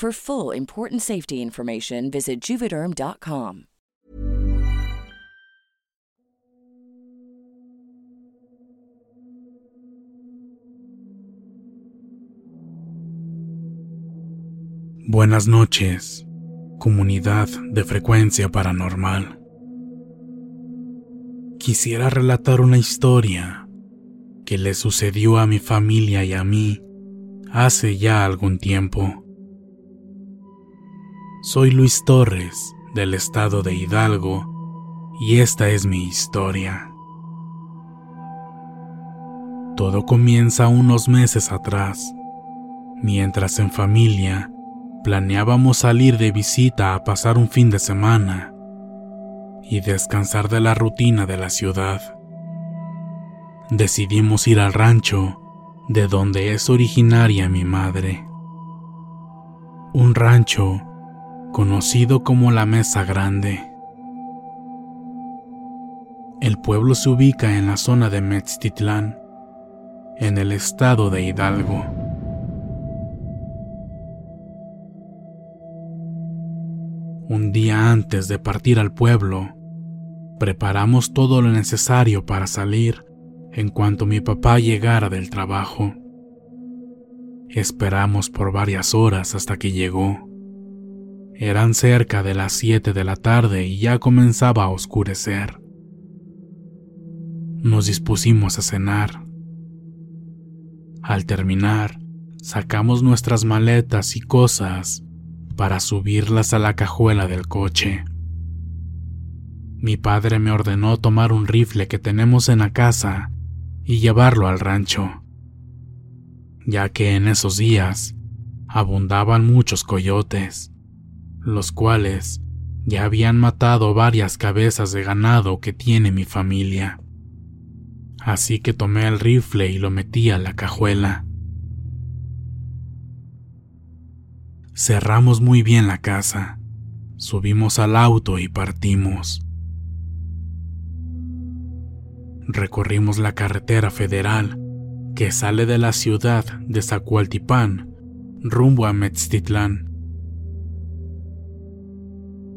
For full important safety information, visit juvederm.com. Buenas noches, comunidad de frecuencia paranormal. Quisiera relatar una historia que le sucedió a mi familia y a mí hace ya algún tiempo. Soy Luis Torres, del estado de Hidalgo, y esta es mi historia. Todo comienza unos meses atrás, mientras en familia planeábamos salir de visita a pasar un fin de semana y descansar de la rutina de la ciudad. Decidimos ir al rancho de donde es originaria mi madre. Un rancho conocido como la Mesa Grande. El pueblo se ubica en la zona de Metztitlán, en el estado de Hidalgo. Un día antes de partir al pueblo, preparamos todo lo necesario para salir en cuanto mi papá llegara del trabajo. Esperamos por varias horas hasta que llegó. Eran cerca de las 7 de la tarde y ya comenzaba a oscurecer. Nos dispusimos a cenar. Al terminar, sacamos nuestras maletas y cosas para subirlas a la cajuela del coche. Mi padre me ordenó tomar un rifle que tenemos en la casa y llevarlo al rancho, ya que en esos días abundaban muchos coyotes, los cuales ya habían matado varias cabezas de ganado que tiene mi familia. Así que tomé el rifle y lo metí a la cajuela. Cerramos muy bien la casa, subimos al auto y partimos. Recorrimos la carretera federal que sale de la ciudad de Zacualtipán rumbo a Metztitlán.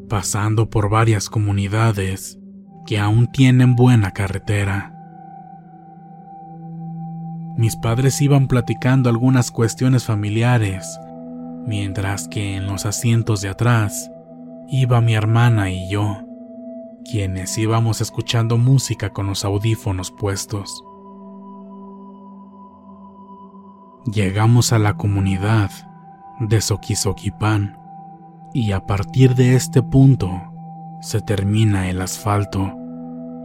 Pasando por varias comunidades que aún tienen buena carretera. Mis padres iban platicando algunas cuestiones familiares mientras que en los asientos de atrás iba mi hermana y yo, quienes íbamos escuchando música con los audífonos puestos. Llegamos a la comunidad de Soquisoquipán y a partir de este punto se termina el asfalto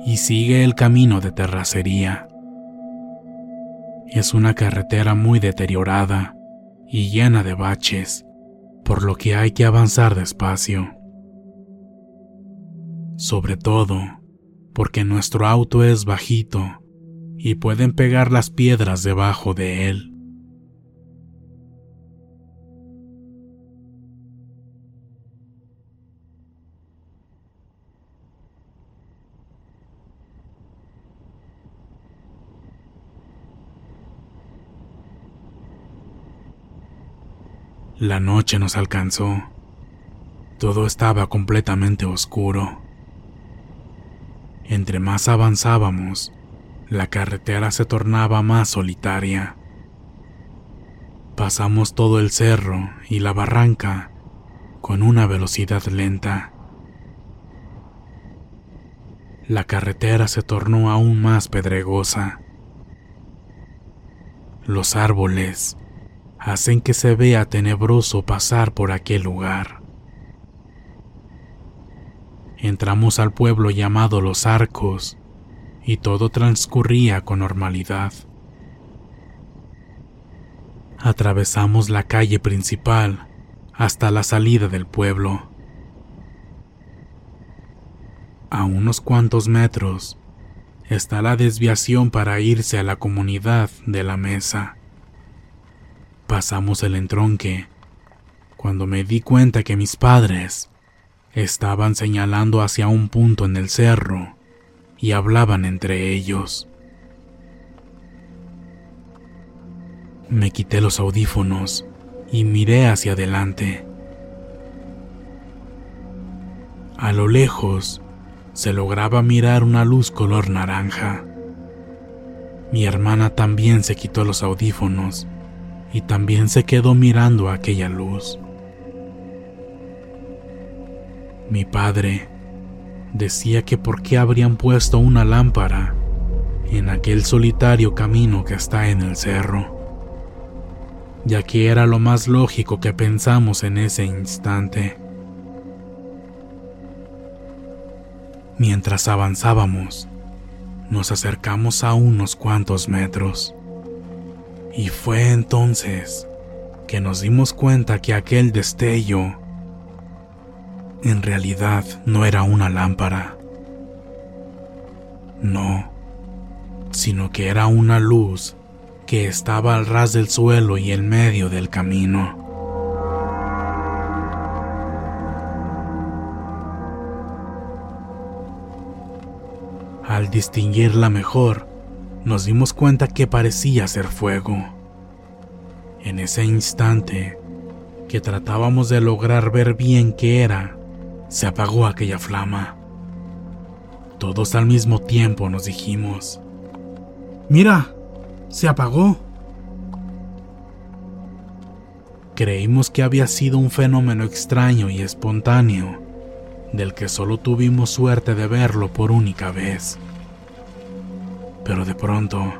y sigue el camino de terracería. Es una carretera muy deteriorada y llena de baches, por lo que hay que avanzar despacio. Sobre todo, porque nuestro auto es bajito y pueden pegar las piedras debajo de él. La noche nos alcanzó. Todo estaba completamente oscuro. Entre más avanzábamos, la carretera se tornaba más solitaria. Pasamos todo el cerro y la barranca con una velocidad lenta. La carretera se tornó aún más pedregosa. Los árboles hacen que se vea tenebroso pasar por aquel lugar. Entramos al pueblo llamado Los Arcos y todo transcurría con normalidad. Atravesamos la calle principal hasta la salida del pueblo. A unos cuantos metros está la desviación para irse a la comunidad de la mesa. Pasamos el entronque cuando me di cuenta que mis padres estaban señalando hacia un punto en el cerro y hablaban entre ellos. Me quité los audífonos y miré hacia adelante. A lo lejos se lograba mirar una luz color naranja. Mi hermana también se quitó los audífonos y también se quedó mirando aquella luz. Mi padre decía que por qué habrían puesto una lámpara en aquel solitario camino que está en el cerro ya que era lo más lógico que pensamos en ese instante. Mientras avanzábamos, nos acercamos a unos cuantos metros. Y fue entonces que nos dimos cuenta que aquel destello en realidad no era una lámpara. No, sino que era una luz que estaba al ras del suelo y en medio del camino. Al distinguirla mejor, nos dimos cuenta que parecía ser fuego. En ese instante, que tratábamos de lograr ver bien qué era, se apagó aquella flama. Todos al mismo tiempo nos dijimos, Mira, se apagó. Creímos que había sido un fenómeno extraño y espontáneo, del que solo tuvimos suerte de verlo por única vez. Pero de pronto,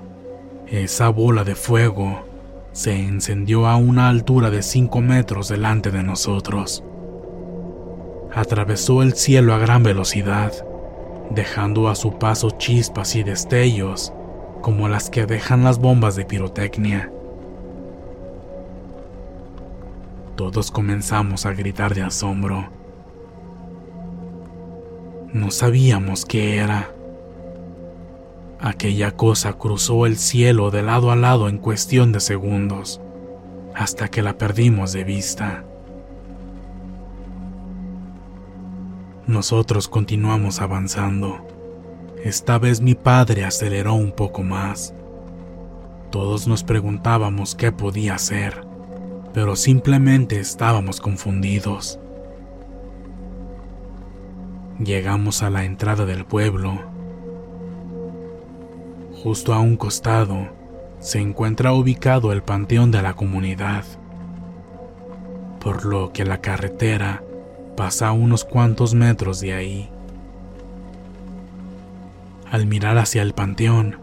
esa bola de fuego se encendió a una altura de 5 metros delante de nosotros. Atravesó el cielo a gran velocidad, dejando a su paso chispas y destellos como las que dejan las bombas de pirotecnia. Todos comenzamos a gritar de asombro. No sabíamos qué era. Aquella cosa cruzó el cielo de lado a lado en cuestión de segundos, hasta que la perdimos de vista. Nosotros continuamos avanzando esta vez mi padre aceleró un poco más. Todos nos preguntábamos qué podía hacer, pero simplemente estábamos confundidos. Llegamos a la entrada del pueblo. Justo a un costado se encuentra ubicado el panteón de la comunidad, por lo que la carretera pasa a unos cuantos metros de ahí. Al mirar hacia el panteón,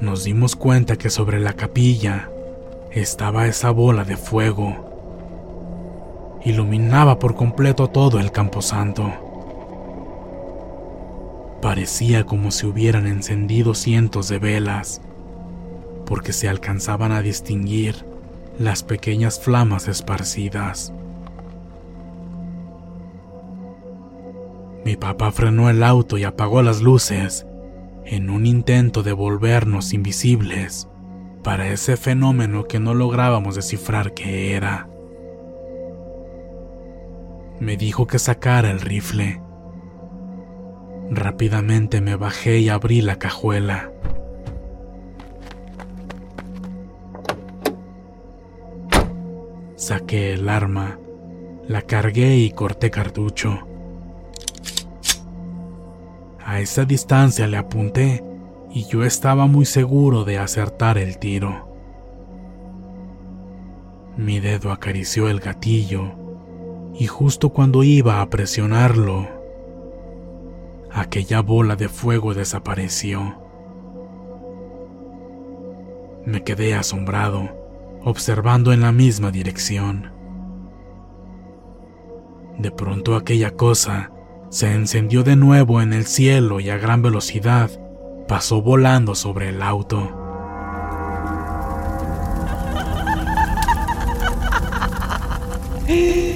nos dimos cuenta que sobre la capilla estaba esa bola de fuego. Iluminaba por completo todo el camposanto. Parecía como si hubieran encendido cientos de velas, porque se alcanzaban a distinguir las pequeñas flamas esparcidas. Mi papá frenó el auto y apagó las luces en un intento de volvernos invisibles para ese fenómeno que no lográbamos descifrar qué era. Me dijo que sacara el rifle. Rápidamente me bajé y abrí la cajuela. Saqué el arma, la cargué y corté cartucho. A esa distancia le apunté y yo estaba muy seguro de acertar el tiro. Mi dedo acarició el gatillo y justo cuando iba a presionarlo, aquella bola de fuego desapareció. Me quedé asombrado, observando en la misma dirección. De pronto aquella cosa se encendió de nuevo en el cielo y a gran velocidad pasó volando sobre el auto.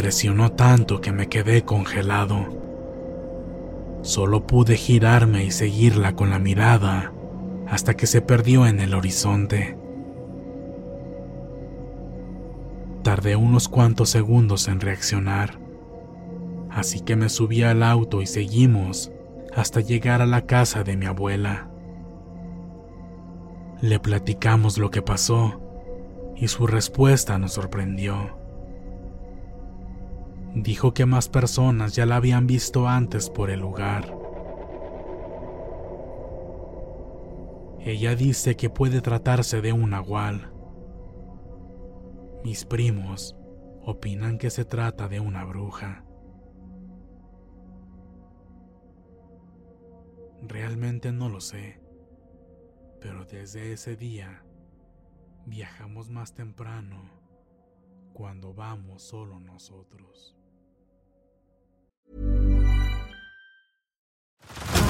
Me impresionó tanto que me quedé congelado. Solo pude girarme y seguirla con la mirada hasta que se perdió en el horizonte. Tardé unos cuantos segundos en reaccionar, así que me subí al auto y seguimos hasta llegar a la casa de mi abuela. Le platicamos lo que pasó y su respuesta nos sorprendió. Dijo que más personas ya la habían visto antes por el lugar. Ella dice que puede tratarse de un nahual. Mis primos opinan que se trata de una bruja. Realmente no lo sé, pero desde ese día viajamos más temprano cuando vamos solo nosotros.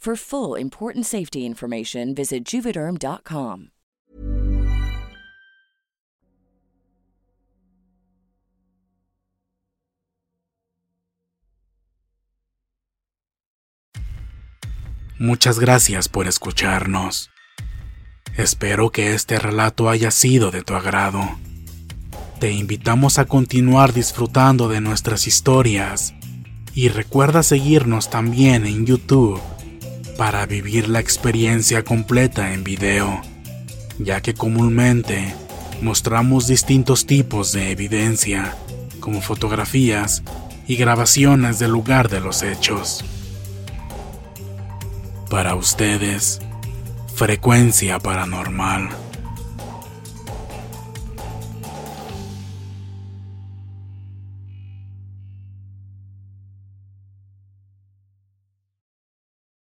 For full important safety information, visit juvederm.com. Muchas gracias por escucharnos. Espero que este relato haya sido de tu agrado. Te invitamos a continuar disfrutando de nuestras historias y recuerda seguirnos también en YouTube para vivir la experiencia completa en video, ya que comúnmente mostramos distintos tipos de evidencia, como fotografías y grabaciones del lugar de los hechos. Para ustedes, frecuencia paranormal.